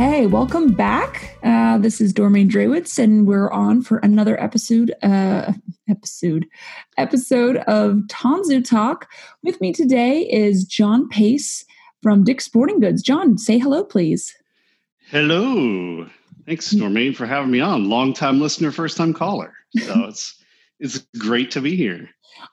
Okay, welcome back. Uh, this is Dormain Drewitz, and we're on for another episode. Uh, episode, episode of Tanzu Talk. With me today is John Paice from Dick's Sporting Goods. John, say hello, please. Hello. Thanks, Dormain, for having me on. Long time listener, first time caller. So it's it's great to be here.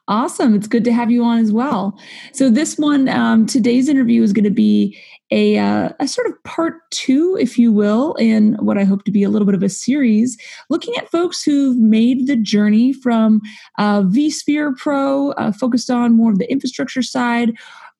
Awesome. It's good to have you on as well. So, this one, um, today's interview is going to be a, uh, a sort of part two, if you will, in what I hope to be a little bit of a series, looking at folks who've made the journey from uh, vSphere Pro, uh, focused on more of the infrastructure side,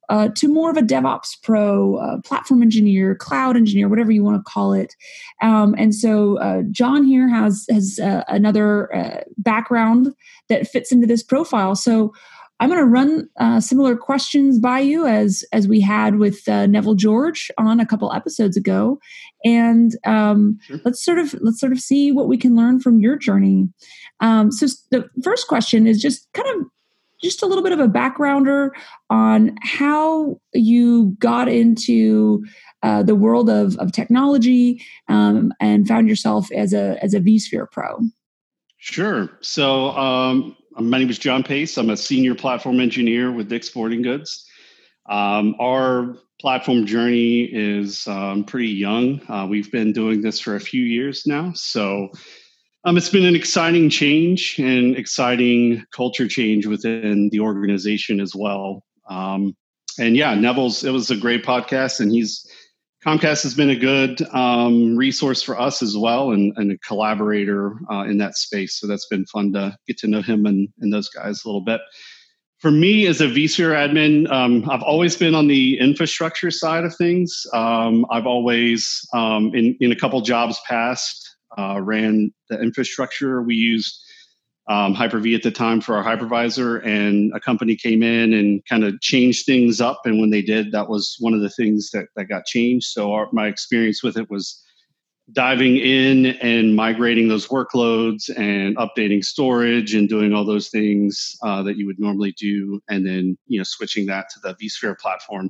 uh, to more of a DevOps pro, uh, platform engineer, cloud engineer, whatever you want to call it. Um, and so uh, John here has has uh, another uh, background that fits into this profile. So I'm going to run uh, similar questions by you as as we had with Neville George on a couple episodes ago, and um, sure. let's sort of let's sort of see what we can learn from your journey. Um, so the first question is just kind of just a little bit of a backgrounder on how you got into uh, the world of, of technology um, and found yourself as a as a vSphere Pro. Sure. So um, my name is John Paice. I'm a senior platform engineer with Dick's Sporting Goods. Um, our platform journey is um, pretty young. Uh, we've been doing this for a few years now. So um, it's been an exciting change and exciting culture change within the organization as well. Um, and yeah, Neville's it was a great podcast, and he's Comcast has been a good um, resource for us as well, and, and a collaborator uh, in that space. So that's been fun to get to know him and, and those guys a little bit. For me, as a vSphere admin, um, I've always been on the infrastructure side of things. Um, I've always, um, in in a couple jobs past, uh, ran the infrastructure. We used um, Hyper-V at the time for our hypervisor, and a company came in and kind of changed things up. And when they did, that was one of the things that, that got changed. So our, my experience with it was diving in and migrating those workloads and updating storage and doing all those things uh, that you would normally do, and then you know switching that to the vSphere platform.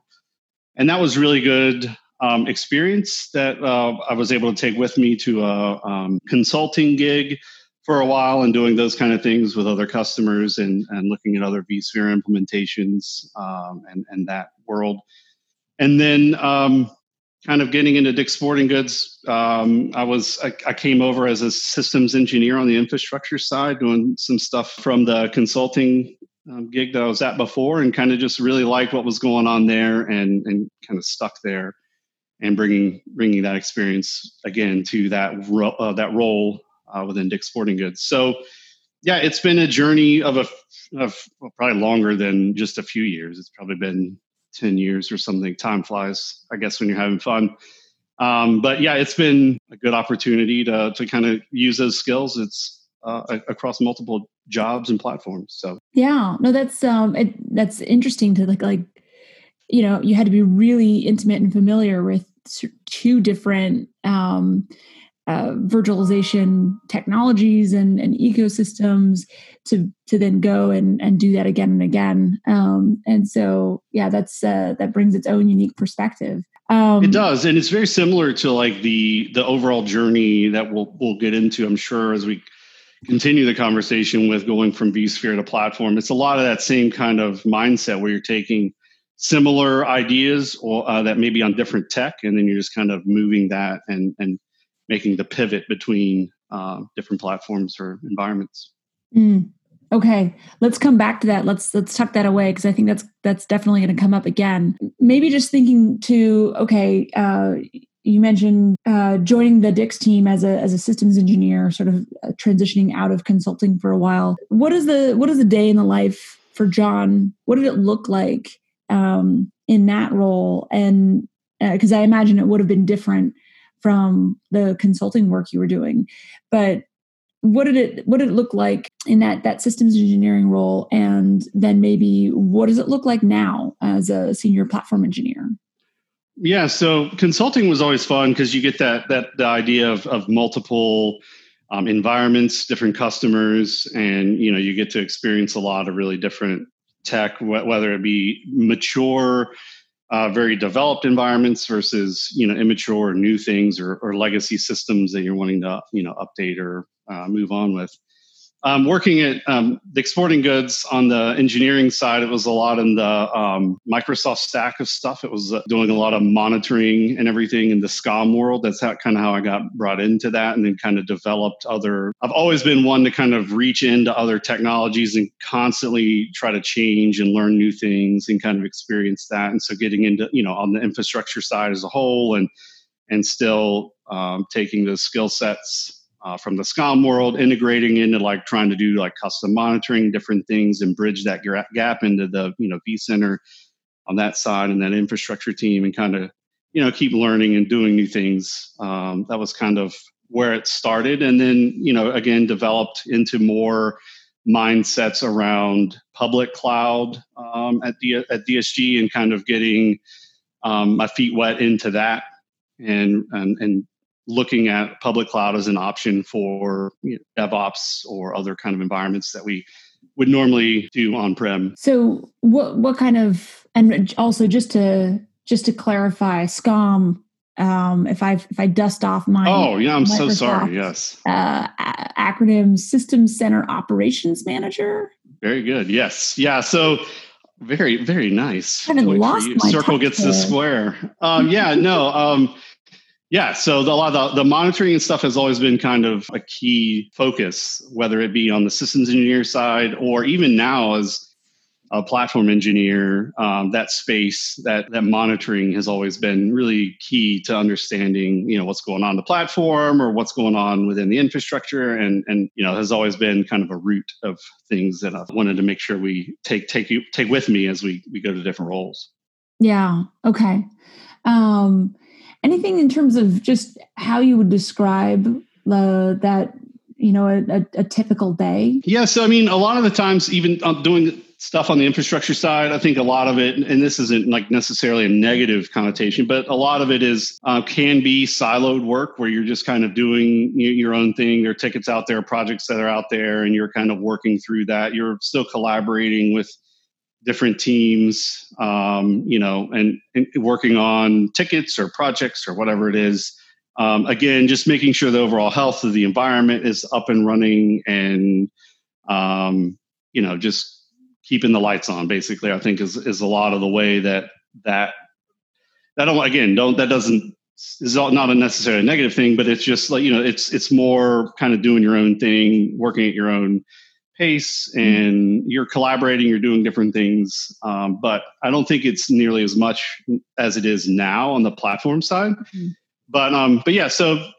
And that was really good um, experience that uh, I was able to take with me to a um, consulting gig for a while and doing those kind of things with other customers and, and looking at other vSphere implementations um, and, and that world. And then um, kind of getting into Dick's Sporting Goods, um, I was I, I, came over as a systems engineer on the infrastructure side, doing some stuff from the consulting um, gig that I was at before, and kind of just really liked what was going on there, and and kind of stuck there and bringing bringing that experience again to that ro- uh, that role uh, within Dick's Sporting Goods. So, yeah, it's been a journey of a of probably longer than just a few years. It's probably been ten years or something. Time flies, I guess, when you're having fun. Um, but yeah, it's been a good opportunity to to kind of use those skills. It's uh, across multiple jobs and platforms. So yeah, no, that's um, it, that's interesting to like like you know you had to be really intimate and familiar with two different um, uh, virtualization technologies and, and, ecosystems to to then go and, and do that again and again. Um, and so, yeah, that's uh, that brings its own unique perspective. Um, it does, and it's very similar to like the the overall journey that we'll we'll get into. I'm sure as we continue the conversation with going from vSphere to platform. It's a lot of that same kind of mindset where you're taking similar ideas or uh, that may be on different tech, and then you're just kind of moving that and and making the pivot between uh, different platforms or environments. Mm. Okay, let's come back to that. Let's let's tuck that away because I think that's that's definitely going to come up again. Maybe just thinking to okay, uh, you mentioned uh, joining the Dick's team as a as a systems engineer, sort of uh, transitioning out of consulting for a while. What is the what is the day in the life for John? What did it look like um, in that role and because uh, i imagine it would have been different from the consulting work you were doing. But what did it what did it look like in that that systems engineering role? And then maybe what does it look like now as a senior platform engineer? Yeah so consulting was always fun because you get that that the idea of, of multiple um, environments different customers and you know you get to experience a lot of really different tech, whether it be mature uh, very developed environments versus you know immature or new things or, or legacy systems that you're wanting to you know update or uh, move on with um, working at um, Dick's Sporting Goods on the engineering side, it was a lot in the um, Microsoft stack of stuff. It was uh, doing a lot of monitoring and everything in the SCOM world. That's how kind of how I got brought into that, and then kind of developed other. I've always been one to kind of reach into other technologies and constantly try to change and learn new things and kind of experience that. And so getting into you know on the infrastructure side as a whole, and and still um, taking those skill sets uh, from the SCOM world, integrating into like trying to do like custom monitoring, different things, and bridge that gap into the you know vCenter on that side and that infrastructure team, and kind of you know keep learning and doing new things. Um, that was kind of where it started, and then you know again developed into more mindsets around public cloud um, at the at DSG and kind of getting um, my feet wet into that and and and looking at public cloud as an option for you know, DevOps or other kind of environments that we would normally do on prem. So what what kind of and also just to just to clarify, SCOM. Um, if I if I dust off my oh yeah, I'm Microsoft, so sorry. Yes, uh, acronym System Center Operations Manager. Very good. Yes, yeah. So very very nice. I haven't lost my circle gets the square. Um, yeah, no. Um, yeah, so the, a lot of the, the, monitoring and stuff has always been kind of a key focus, whether it be on the systems engineer side or even now as a platform engineer. Um, that space, that that monitoring has always been really key to understanding, you know, what's going on the platform or what's going on within the infrastructure, and and you know has always been kind of a root of things that I've wanted to make sure we take take you take with me as we we go to different roles. Yeah. Okay. Um, anything in terms of just how you would describe the that you know a, a, typical day? Yeah so i mean a lot of the times even uh, doing stuff on the infrastructure side i think a lot of it and this isn't like necessarily a negative connotation but a lot of it is uh, can be siloed work where you're just kind of doing your own thing. There are tickets out there projects that are out there and you're kind of working through that. You're still collaborating with different teams, um, you know, and, and, working on tickets or projects or whatever it is. Um, again, just making sure the overall health of the environment is up and running, and um, you know, just keeping the lights on. Basically, I think is is a lot of the way that that that don't again don't that doesn't is not a necessarily negative thing, but it's just like you know, it's it's more kind of doing your own thing, working at your own pace mm-hmm. and you're collaborating, you're doing different things. Um, but I don't think it's nearly as much as it is now on the platform side. Mm-hmm. But um, but yeah, so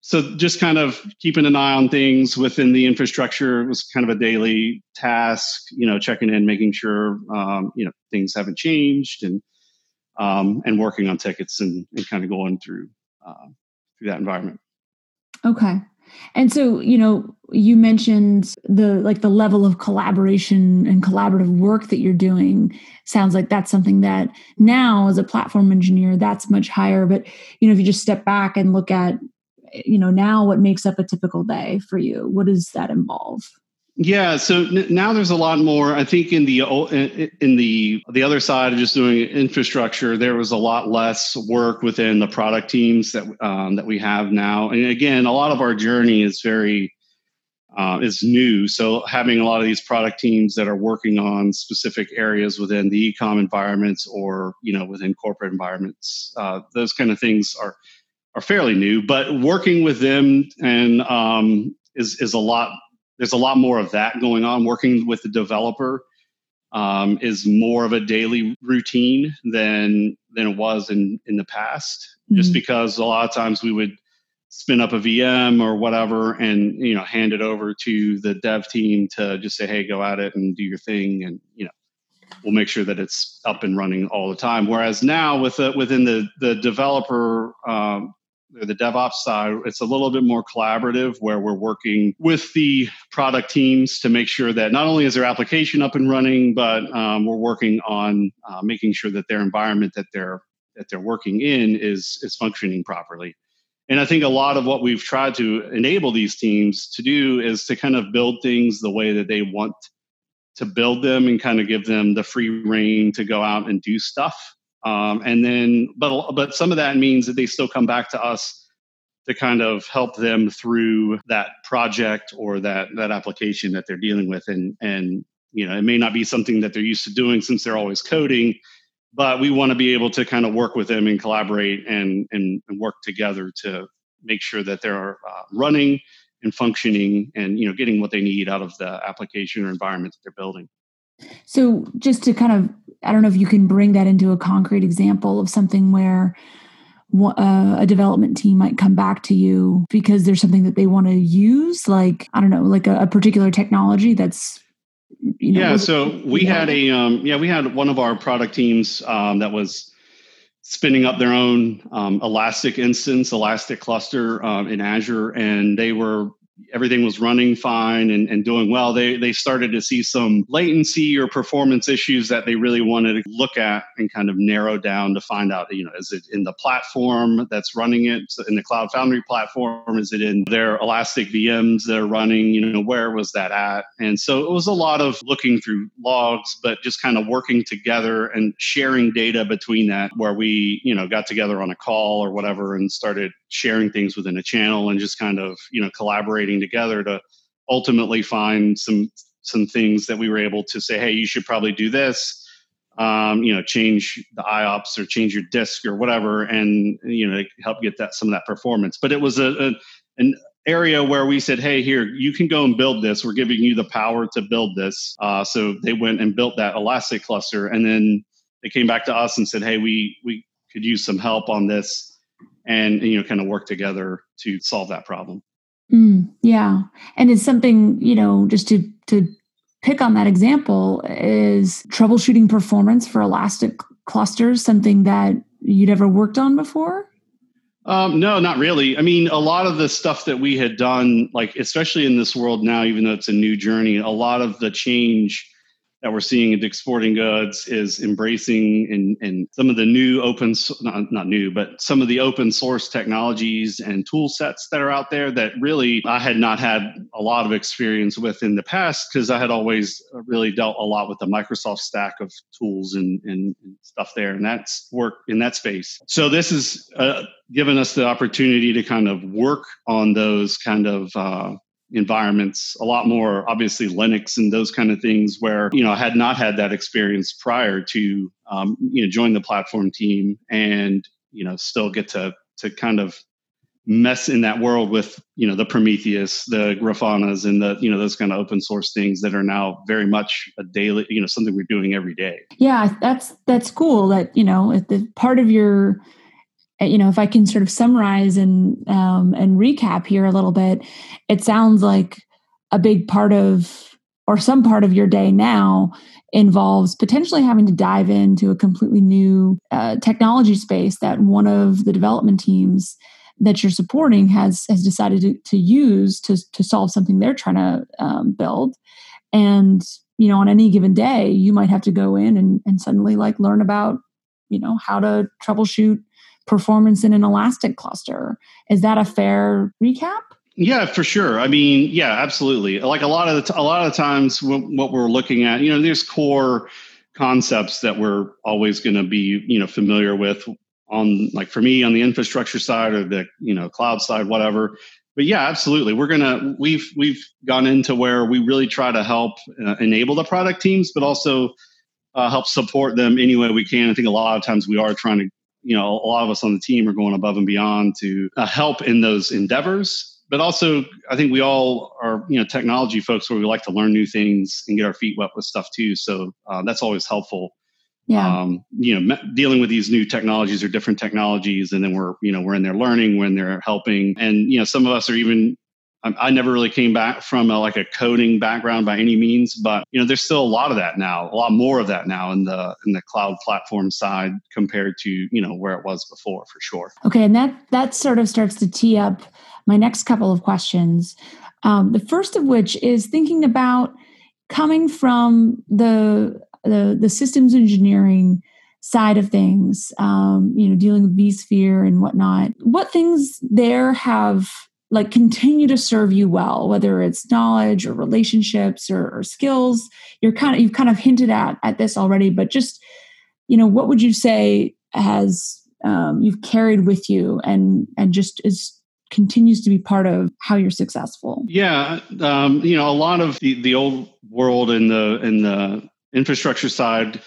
so just kind of keeping an eye on things within the infrastructure was kind of a daily task. You know, checking in, making sure um, you know things haven't changed, and um, and working on tickets and, and kind of going through uh, through that environment. Okay. And so, you know, you mentioned the like the level of collaboration and collaborative work that you're doing. Sounds like that's something that now as a platform engineer that's much higher. But you know if you just step back and look at you know now what makes up a typical day for you what does that involve yeah, so n- now there's a lot more. I think in the in the the other side of just doing infrastructure, there was a lot less work within the product teams that um, that we have now. And again, a lot of our journey is very uh, is new. So having a lot of these product teams that are working on specific areas within the ecom environments or you know within corporate environments, uh, those kind of things are are fairly new. But working with them and um, is is a lot there's a lot more of that going on. Working with the developer um, is more of a daily routine than than it was in in the past. Mm-hmm. Just because a lot of times we would spin up a VM or whatever, and you know hand it over to the dev team to just say, "Hey, go at it and do your thing," and you know we'll make sure that it's up and running all the time. Whereas now with the, within the the developer um, the DevOps side, it's a little bit more collaborative where we're working with the product teams to make sure that not only is their application up and running, but um, we're working on uh, making sure that their environment that they're that they're working in is is functioning properly. And I think a lot of what we've tried to enable these teams to do is to kind of build things the way that they want to build them and kind of give them the free reign to go out and do stuff Um, and then, but but some of that means that they still come back to us to kind of help them through that project or that that application that they're dealing with. And and you know, it may not be something that they're used to doing since they're always coding, but we want to be able to kind of work with them and collaborate and and, and work together to make sure that they're uh, running and functioning and you know getting what they need out of the application or environment that they're building so just to kind of i don't know if you can bring that into a concrete example of something where uh, a development team might come back to you because there's something that they want to use like i don't know like a, a particular technology that's you know, yeah so we had a um, yeah we had one of our product teams um, that was spinning up their own um, Elastic instance, Elastic cluster um, in Azure, and they were everything was running fine and, and doing well, they they started to see some latency or performance issues that they really wanted to look at and kind of narrow down to find out, you know, is it in the platform that's running it in the Cloud Foundry platform? Is it in their Elastic VMs that are running? You know, where was that at? And so it was a lot of looking through logs, but just kind of working together and sharing data between that where we, you know, got together on a call or whatever and started sharing things within a channel and just kind of, you know, collaborating together to ultimately find some some things that we were able to say, hey, you should probably do this. Um, you know, change the IOPS or change your disk or whatever, and you know, help get that some of that performance. But it was a, a an area where we said, hey, here, you can go and build this. We're giving you the power to build this. Uh, so they went and built that Elastic cluster, and then they came back to us and said, hey, we we could use some help on this, and you know, kind of work together to solve that problem. Mm, yeah. And it's something, you know, just to to pick on that example is troubleshooting performance for elastic clusters something that you'd ever worked on before? Um, no, not really. I mean, a lot of the stuff that we had done, like especially in this world now, even though it's a new journey, a lot of the change that we're seeing in Dick's Sporting Goods is embracing and, and some of the new open, not, not new, but some of the open source technologies and tool sets that are out there that really I had not had a lot of experience with in the past because I had always really dealt a lot with the Microsoft stack of tools and, and, and stuff there. And that's work in that space. So this has uh, given us the opportunity to kind of work on those kind of uh, environments a lot more obviously linux and those kind of things where you know i had not had that experience prior to um, you know join the platform team and you know still get to to kind of mess in that world with you know the prometheus the grafanas and the you know those kind of open source things that are now very much a daily you know something we're doing every day. Yeah that's that's cool that you know the part of your you know, if I can sort of summarize and um, and recap here a little bit, it sounds like a big part of or some part of your day now involves potentially having to dive into a completely new uh, technology space that one of the development teams that you're supporting has has decided to, to use to to solve something they're trying to um, build. And you know on any given day you might have to go in and, and suddenly like learn about you know how to troubleshoot performance in an elastic cluster. Is that a fair recap? Yeah, for sure. I mean, yeah, absolutely. Like a lot of the t- a lot of the times, what we're looking at, you know, there's core concepts that we're always going to be, you know, familiar with on, like for me, on the infrastructure side or the, you know, cloud side, whatever. But yeah, absolutely. We're gonna we've we've gone into where we really try to help uh, enable the product teams, but also uh, help support them any way we can. I think a lot of times we are trying to you know a lot of us on the team are going above and beyond to uh, help in those endeavors. But also i think we all are you know technology folks where we like to learn new things and get our feet wet with stuff too. So uh, that's always helpful. Yeah. Um, you know dealing with these new technologies or different technologies and then we're you know we're in there learning when they're helping. And you know some of us are even I never really came back from a, like a coding background by any means, but you know, there's still a lot of that now, a lot more of that now in the in the cloud platform side compared to you know where it was before, for sure. Okay, and that that sort of starts to tee up my next couple of questions. Um, the first of which is thinking about coming from the the, the systems engineering side of things, um, you know, dealing with vSphere and whatnot. What things there have like continue to serve you well whether it's knowledge or relationships or, or, skills you're kind of you've kind of hinted at at this already but just you know, what would you say has um, you've carried with you and and just is continues to be part of how you're successful? Yeah, um, you know, a lot of the, the old world in the in the infrastructure side,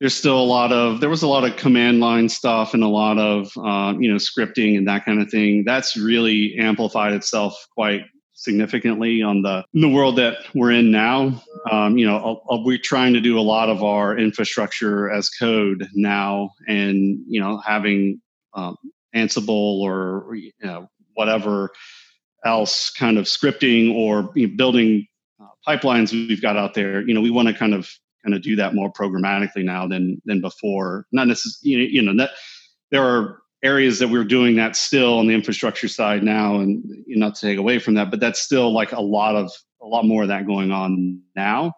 there's still a lot of there was a lot of command line stuff and a lot of uh, you know scripting and that kind of thing. That's really amplified itself quite significantly on the the world that we're in now. Um, you know, we're trying to do a lot of our infrastructure as code now, and you know, having um, Ansible or you know, whatever else kind of scripting or you know, building uh, pipelines we've got out there. You know, we want to kind of kind of do that more programmatically now than than before. Not necessarily, you know, you know that there are areas that we're doing that still on the infrastructure side now, and you know, not to take away from that, but that's still like a lot of a lot more of that going on now.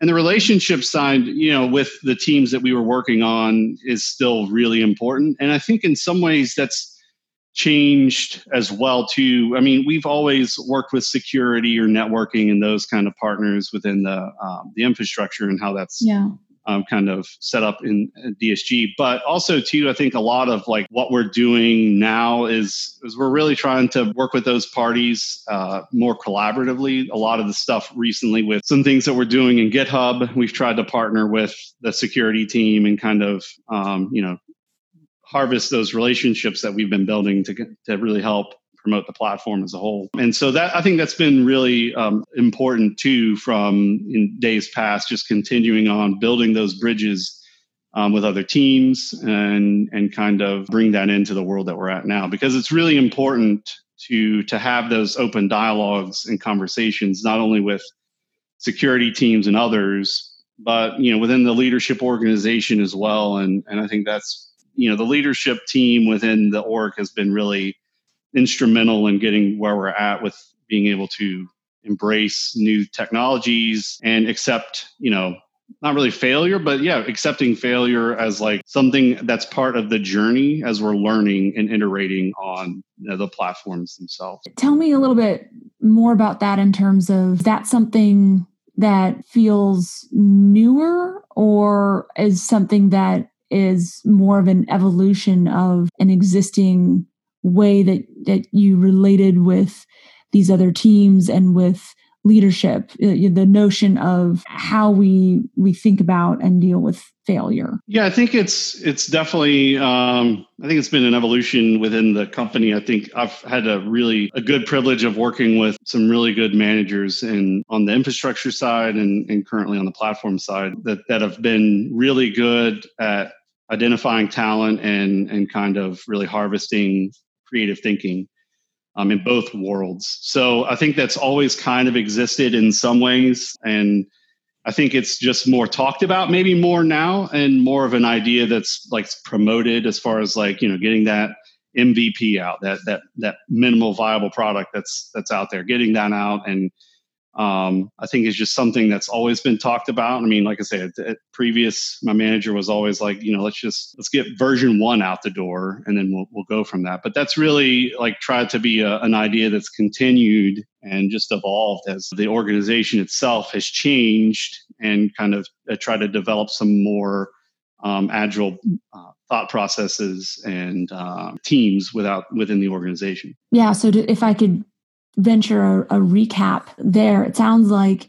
And the relationship side, you know, with the teams that we were working on is still really important. And I think in some ways that's changed as well too i mean we've always worked with security or networking and those kind of partners within the um, the infrastructure and how that's yeah um, kind of set up in DSG. But also, too, I think a lot of like what we're doing now is, is we're really trying to work with those parties uh, more collaboratively. A lot of the stuff recently with some things that we're doing in GitHub, we've tried to partner with the security team and kind of, um, you know, harvest those relationships that we've been building to, to really help promote the platform as a whole. And so that I think that's been really um, important too from in days past, just continuing on building those bridges um, with other teams and and kind of bring that into the world that we're at now because it's really important to to have those open dialogues and conversations not only with security teams and others but you know within the leadership organization as well and and I think that's you know the leadership team within the org has been really instrumental in getting where we're at with being able to embrace new technologies and accept you know not really failure but yeah accepting failure as like something that's part of the journey as we're learning and iterating on you know, the platforms themselves. Tell me a little bit more about that in terms of that something that feels newer or is something that is more of an evolution of an existing way that that you related with these other teams and with leadership uh, the notion of how we we think about and deal with failure. Yeah i think it's it's definitely um, i think it's been an evolution within the company. I think i've had a really a good privilege of working with some really good managers and on the infrastructure side and, and currently on the platform side that that have been really good at identifying talent and and kind of really harvesting creative thinking um, in both worlds. So I think that's always kind of existed in some ways, and I think it's just more talked about, maybe more now, and more of an idea that's like promoted as far as like you know getting that MVP out, that that that minimal viable product that's that's out there, getting that out and um, I think is just something that's always been talked about. I mean, like I said, previous, my manager was always like, you know, let's just let's get version one out the door, and then we'll we'll go from that. But that's really like tried to be a, an idea that's continued and just evolved as the organization itself has changed and kind of uh, try to develop some more um, agile uh, thought processes and uh, teams without within the organization. Yeah. So to, if I could venture a, a recap there, it sounds like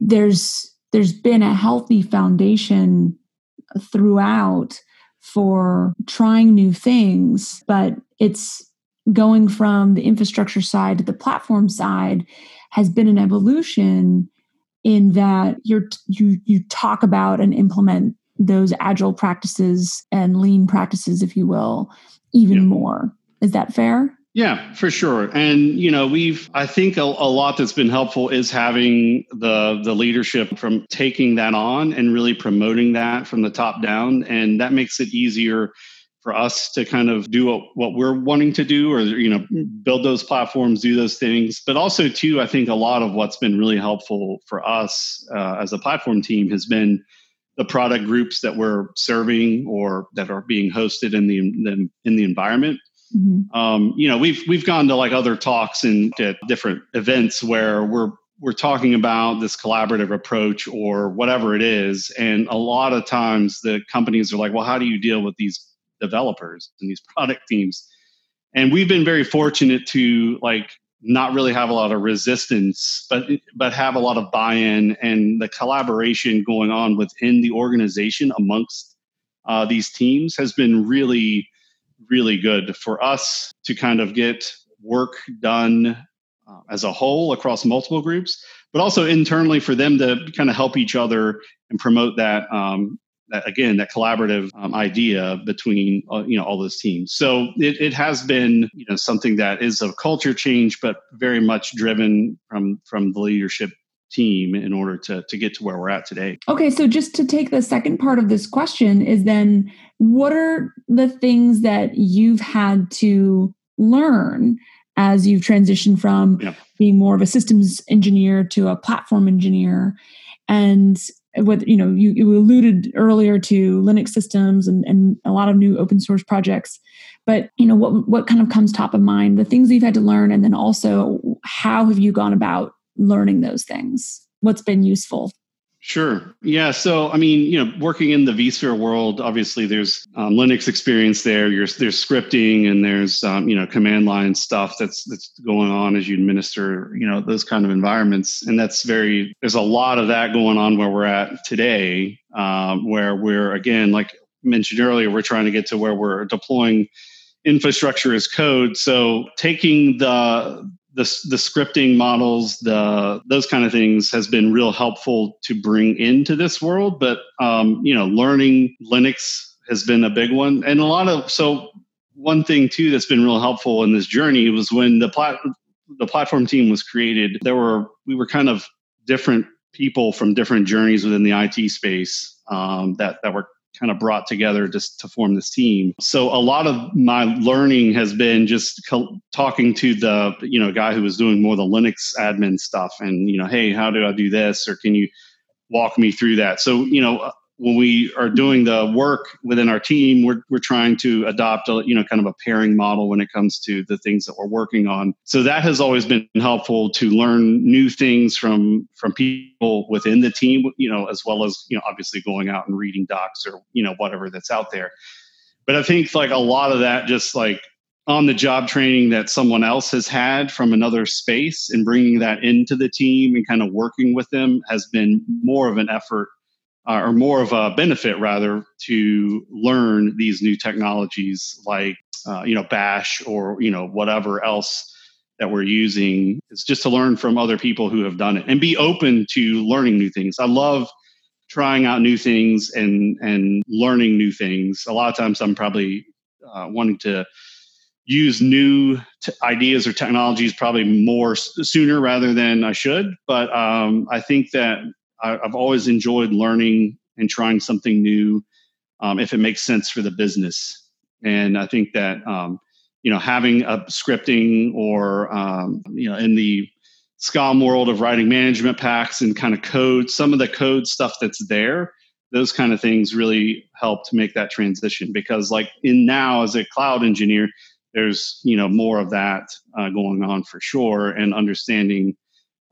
there's there's been a healthy foundation throughout for trying new things, but it's going from the infrastructure side to the platform side has been an evolution in that you're you you talk about and implement those agile practices and lean practices if you will even yeah. more. Is that fair yeah, for sure. And you know, we've I think a, a, lot that's been helpful is having the the leadership from taking that on and really promoting that from the top down. And that makes it easier for us to kind of do what, what we're wanting to do or you know build those platforms do those things. But also too i think a lot of what's been really helpful for us uh, as a platform team has been the product groups that we're serving or that are being hosted in the, the in the environment Mm-hmm. Um, you know, we've we've gone to like other talks and at different events where we're we're talking about this collaborative approach or whatever it is and a lot of times the companies are like well how do you deal with these developers and these product teams and we've been very fortunate to like not really have a lot of resistance but but have a lot of buy-in and the collaboration going on within the organization amongst uh, these teams has been really really good for us to kind of get work done uh, as a whole across multiple groups, but also internally for them to kind of help each other and promote that. Um, that again, that collaborative um, idea between uh, you know all those teams. So it, it has been you know something that is a culture change, but very much driven from from the leadership team in order to to get to where we're at today. Okay, so just to take the second part of this question is then what are the things that you've had to learn as you've transitioned from yep. being more of a systems engineer to a platform engineer and what you know you, you, alluded earlier to linux systems and, and a lot of new open source projects but you know what what kind of comes top of mind the things you've had to learn and then also how have you gone about learning those things what's been useful Sure. Yeah. So, I mean, you know, working in the vSphere world, obviously there's um, Linux experience there. There's, there's scripting and there's, um, you know, command line stuff that's that's going on as you administer, you know, those kind of environments. And that's very. There's a lot of that going on where we're at today, um, where we're again, like mentioned earlier, we're trying to get to where we're deploying infrastructure as code. So, taking the the, the scripting models, the those kind of things has been real helpful to bring into this world. But um, you know, learning Linux has been a big one, and a lot of so one thing too that's been real helpful in this journey was when the plat the platform team was created. There were we were kind of different people from different journeys within the IT space um, that that were kind of brought together just to form this team. So a lot of my learning has been just co- talking to the you know guy who was doing more the Linux admin stuff, and you know, hey, how do I do this, or can you walk me through that? So you know, when we are doing the work within our team, we're, we're trying to adopt a you know kind of a pairing model when it comes to the things that we're working on. So that has always been helpful to learn new things from from people within the team, you know, as well as you know obviously going out and reading docs or you know whatever that's out there. But I think like a lot of that just like on the job training that someone else has had from another space and bringing that into the team and kind of working with them has been more of an effort uh, or more of a benefit rather to learn these new technologies like uh, you know bash or you know whatever else that we're using. It's just to learn from other people who have done it and be open to learning new things. I love trying out new things and and learning new things. A lot of times i'm probably uh, wanting to use new t- ideas or technologies probably more s- sooner rather than i should but um, i think that I, have always enjoyed learning and trying something new um, if it makes sense for the business. And I think that um, you know having a scripting or um, you know in the SCOM world of writing management packs and kind of code, some of the code stuff that's there, those kind of things really help to make that transition. Because like in now as a cloud engineer, there's you know more of that uh, going on for sure, and understanding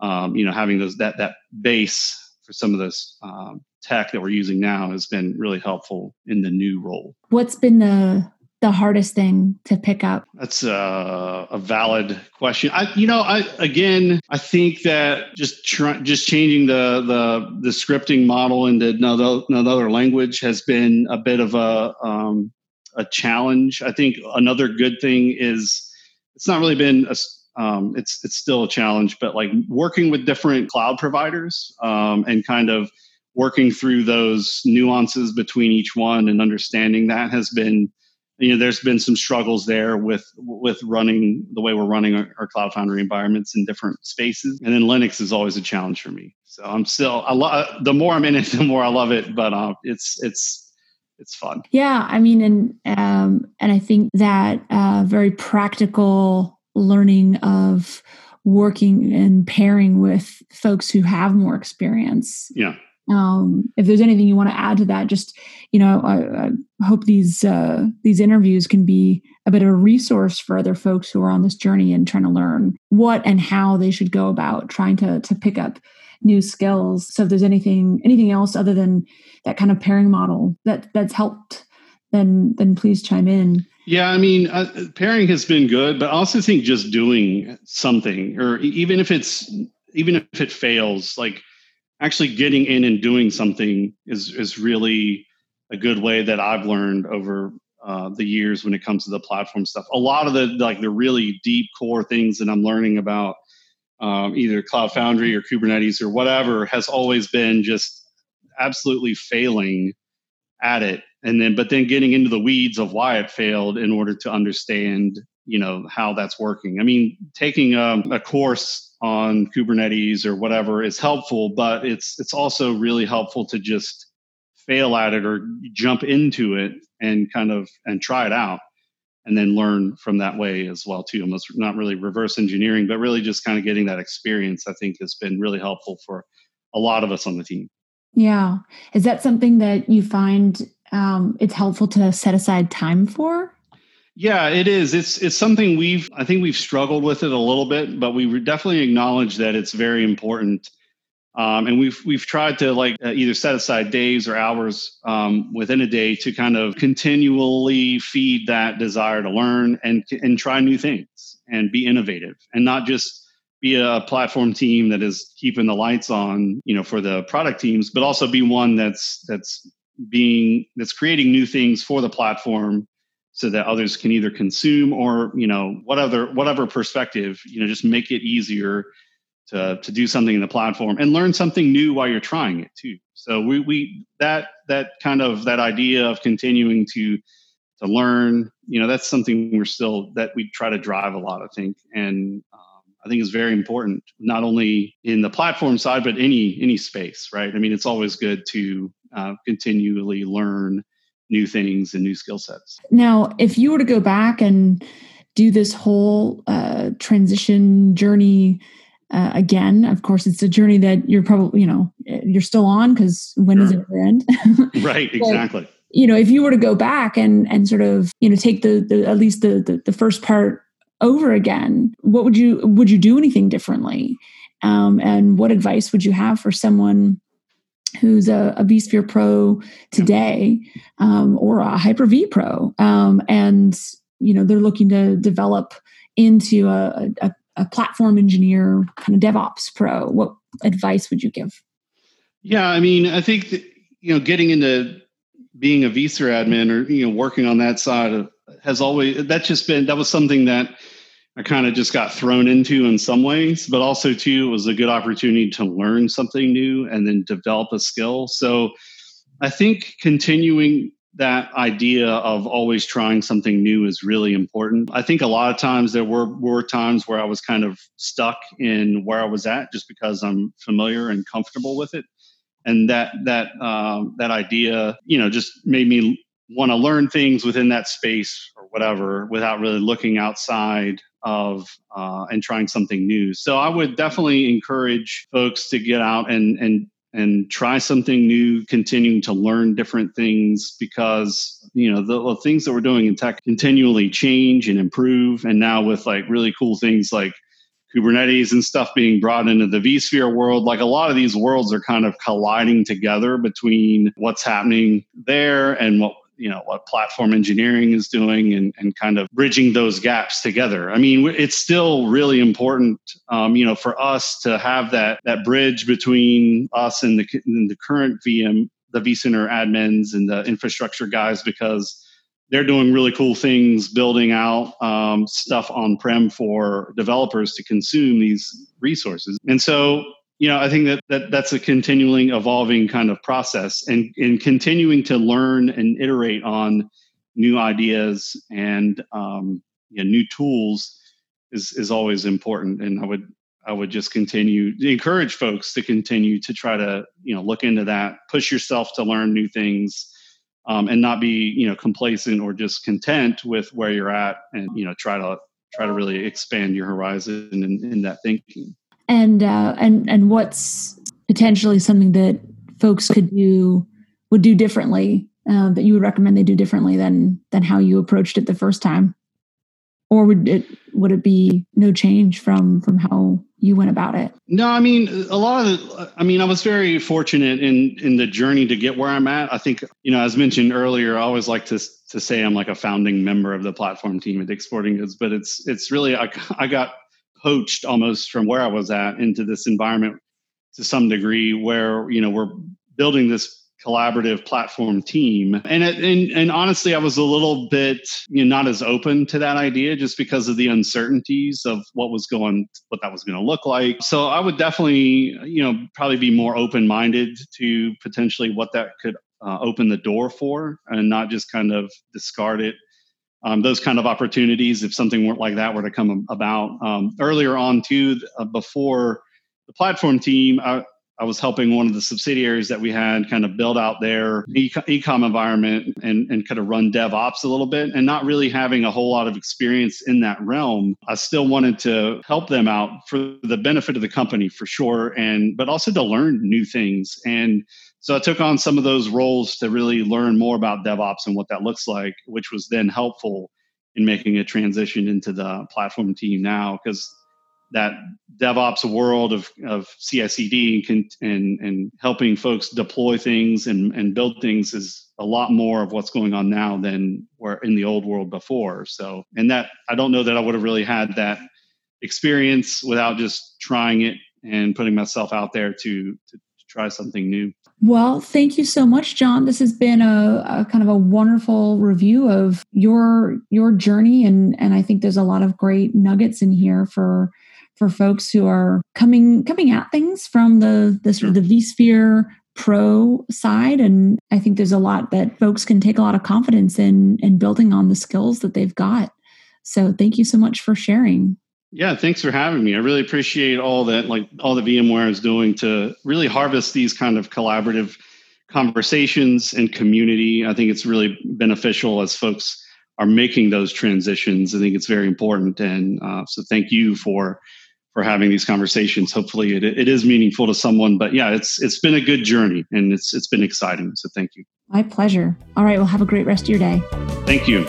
um, you know having those that that base for some of this um, tech that we're using now has been really helpful in the new role. What's been the the hardest thing to pick up? That's a, a valid question. I, you know, I again, I think that just try, just changing the the the scripting model into another another language has been a bit of a um, a challenge. I think another good thing is it's not really been a um, it's it's still a challenge. But like working with different cloud providers um, and kind of working through those nuances between each one and understanding that has been you know there's been some struggles there with with running the way we're running our, our cloud foundry environments in different spaces and then linux is always a challenge for me so i'm still i love the more i'm in it the more i love it but uh, it's it's it's fun yeah i mean and um and i think that uh very practical learning of working and pairing with folks who have more experience yeah um, if there's anything you want to add to that, just you know, I, I hope these uh, these interviews can be a bit of a resource for other folks who are on this journey and trying to learn what and how they should go about trying to to pick up new skills. So if there's anything anything else other than that kind of pairing model that that's helped, then then please chime in. Yeah, I mean, uh, pairing has been good, but I also think just doing something, or even if it's even if it fails, like actually getting in and doing something is is really a good way that I've learned over uh, the years when it comes to the platform stuff. A lot of the like the really deep core things that I'm learning about um, either Cloud Foundry or Kubernetes or whatever has always been just absolutely failing at it. And then but then getting into the weeds of why it failed in order to understand you know how that's working. I mean taking um, a course on kubernetes or whatever is helpful but it's it's also really helpful to just fail at it or jump into it and kind of and try it out and then learn from that way as well too. Almost not really reverse engineering but really just kind of getting that experience i think has been really helpful for a lot of us on the team yeah is that something that you find um, it's helpful to set aside time for? Yeah, it is. It's it's something we've I think we've struggled with it a little bit, but we definitely acknowledge that it's very important. Um, and we've we've tried to like uh, either set aside days or hours um, within a day to kind of continually feed that desire to learn and and try new things and be innovative and not just be a platform team that is keeping the lights on, you know, for the product teams, but also be one that's that's being that's creating new things for the platform so that others can either consume or you know whatever whatever perspective you know just make it easier to to do something in the platform and learn something new while you're trying it too. So we we that that kind of that idea of continuing to to learn you know that's something we're still that we try to drive a lot i think. And um, i think is very important not only in the platform side but any any space right i mean it's always good to uh, continually learn new things and new skill sets. Now, if you were to go back and do this whole uh, transition journey uh, again, of course, it's a journey that you're probably, you know, you're still on because when sure. does it end? right, exactly. you know, if you were to go back and and sort of, you know, take the, the at least the, the the first part over again, what would you would you do anything differently? Um, and what advice would you have for someone who's a, a vSphere Pro today um, or a Hyper V Pro, um, and you know they're looking to develop into a, a, a platform engineer kind of DevOps Pro. What advice would you give? Yeah, I mean, I think that, you know, getting into being a vSphere admin or you know working on that side of, has always that's just been that was something that I kind of just got thrown into in some ways, but also too it was a good opportunity to learn something new and then develop a skill. So I think continuing that idea of always trying something new is really important. I think a lot of times there were were times where I was kind of stuck in where I was at just because I'm familiar and comfortable with it, and that that um, that idea, you know, just made me want to learn things within that space or whatever without really looking outside of uh, and trying something new. So I would definitely encourage folks to get out and and and try something new, continuing to learn different things because you know the, the things that we're doing in tech continually change and improve. And now with like really cool things like Kubernetes and stuff being brought into the vSphere world, like a lot of these worlds are kind of colliding together between what's happening there and what you know what platform engineering is doing and, and kind of bridging those gaps together. I mean it's still really important um, you know for us to have that that bridge between us and the, and the current vm the vcenter admins and the infrastructure guys because they're doing really cool things building out um, stuff on prem for developers to consume these resources. And so you know, I think that, that that's a continuing evolving kind of process and, and continuing to learn and iterate on new ideas and um, you know, new tools is, is always important. And I would, I would just continue encourage folks to continue to try to, you know, look into that, push yourself to learn new things um, and not be, you know, complacent or just content with where you're at and, you know, try to, try to really expand your horizon in, in that thinking and uh, and and what's potentially something that folks could do would do differently uh, that you would recommend they do differently than than how you approached it the first time? Or would it would it be no change from from how you went about it? No i mean a lot of the, i mean i was very fortunate in in the journey to get where i'm at. I think you know as mentioned earlier i always like to to say i'm like a founding member of the platform team at dick's sporting goods but it's it's really i, I got poached almost from where i was at into this environment to some degree where you know we're building this collaborative platform team. And, it, and and honestly, I was a little bit you know, not as open to that idea just because of the uncertainties of what was going, what that was going to look like. So I would definitely, you know, probably be more open minded to potentially what that could uh, open the door for, and not just kind of discard it. Um, those kind of opportunities, if something weren't like that were to come about um, earlier on, too, uh, before the platform team, I, I was helping one of the subsidiaries that we had kind of build out their e- com environment and, and kind of run DevOps a little bit and not really having a whole lot of experience in that realm. I still wanted to help them out for the benefit of the company for sure. And, but also to learn new things. And so I took on some of those roles to really learn more about DevOps and what that looks like, which was then helpful in making a transition into the platform team now because that DevOps world of, of CI/CD and, and and helping folks deploy things and, and build things is a lot more of what's going on now than where in the old world before. So, and that I don't know that I would have really had that experience without just trying it and putting myself out there to, to try something new. Well, thank you so much, John. This has been a, a, kind of a wonderful review of your your journey, and and I think there's a lot of great nuggets in here for for folks who are coming coming at things from the the of the vSphere pro side and i think there's a lot that folks can take a lot of confidence in in building on the skills that they've got so thank you so much for sharing yeah thanks for having me i really appreciate all that like all the vmware is doing to really harvest these kind of collaborative conversations and community i think it's really beneficial as folks are making those transitions i think it's very important and uh, so thank you for for having these conversations. Hopefully, it, it is meaningful to someone. But yeah, it's it's been a good journey and it's it's been exciting. So thank you. My pleasure. All right. Well, have a great rest of your day. Thank you.